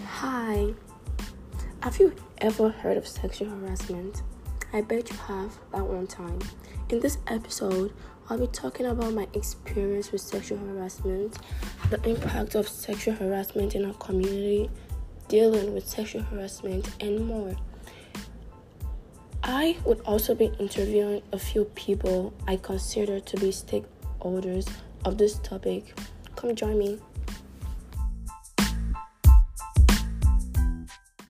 Hi. Have you ever heard of sexual harassment? I bet you have That one time. In this episode, I'll be talking about my experience with sexual harassment, the impact of sexual harassment in our community, dealing with sexual harassment, and more. I would also be interviewing a few people I consider to be stakeholders of this topic. Come join me.